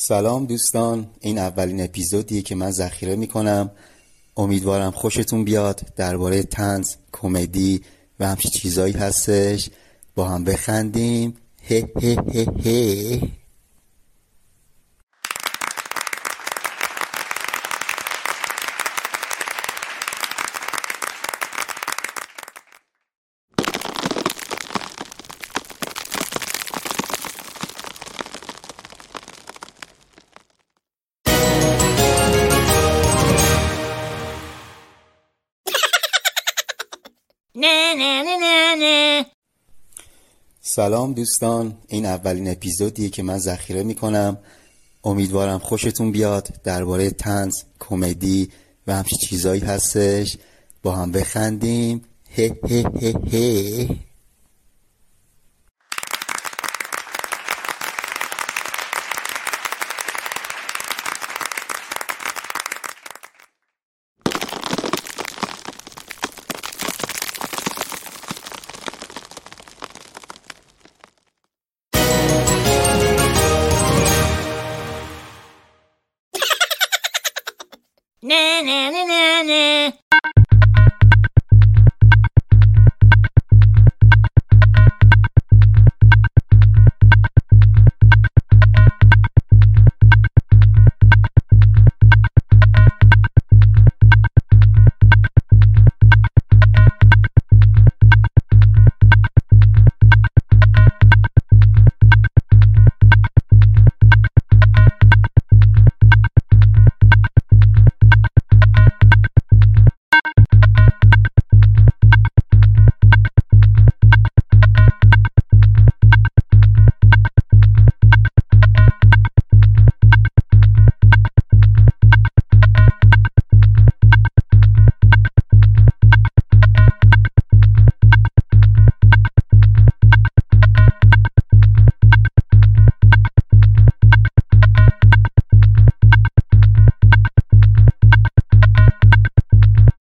سلام دوستان این اولین اپیزودیه که من ذخیره می‌کنم. امیدوارم خوشتون بیاد. درباره تنز کمدی و همچین چیزایی هستش. با هم بخندیم. هه هه هه هه. نه نه نه نه نه. سلام دوستان این اولین اپیزودیه که من ذخیره می‌کنم. امیدوارم خوشتون بیاد. درباره تنز کمدی و همچین چیزایی هستش. با هم بخندیم. هه هه هه هه. Na na na na na.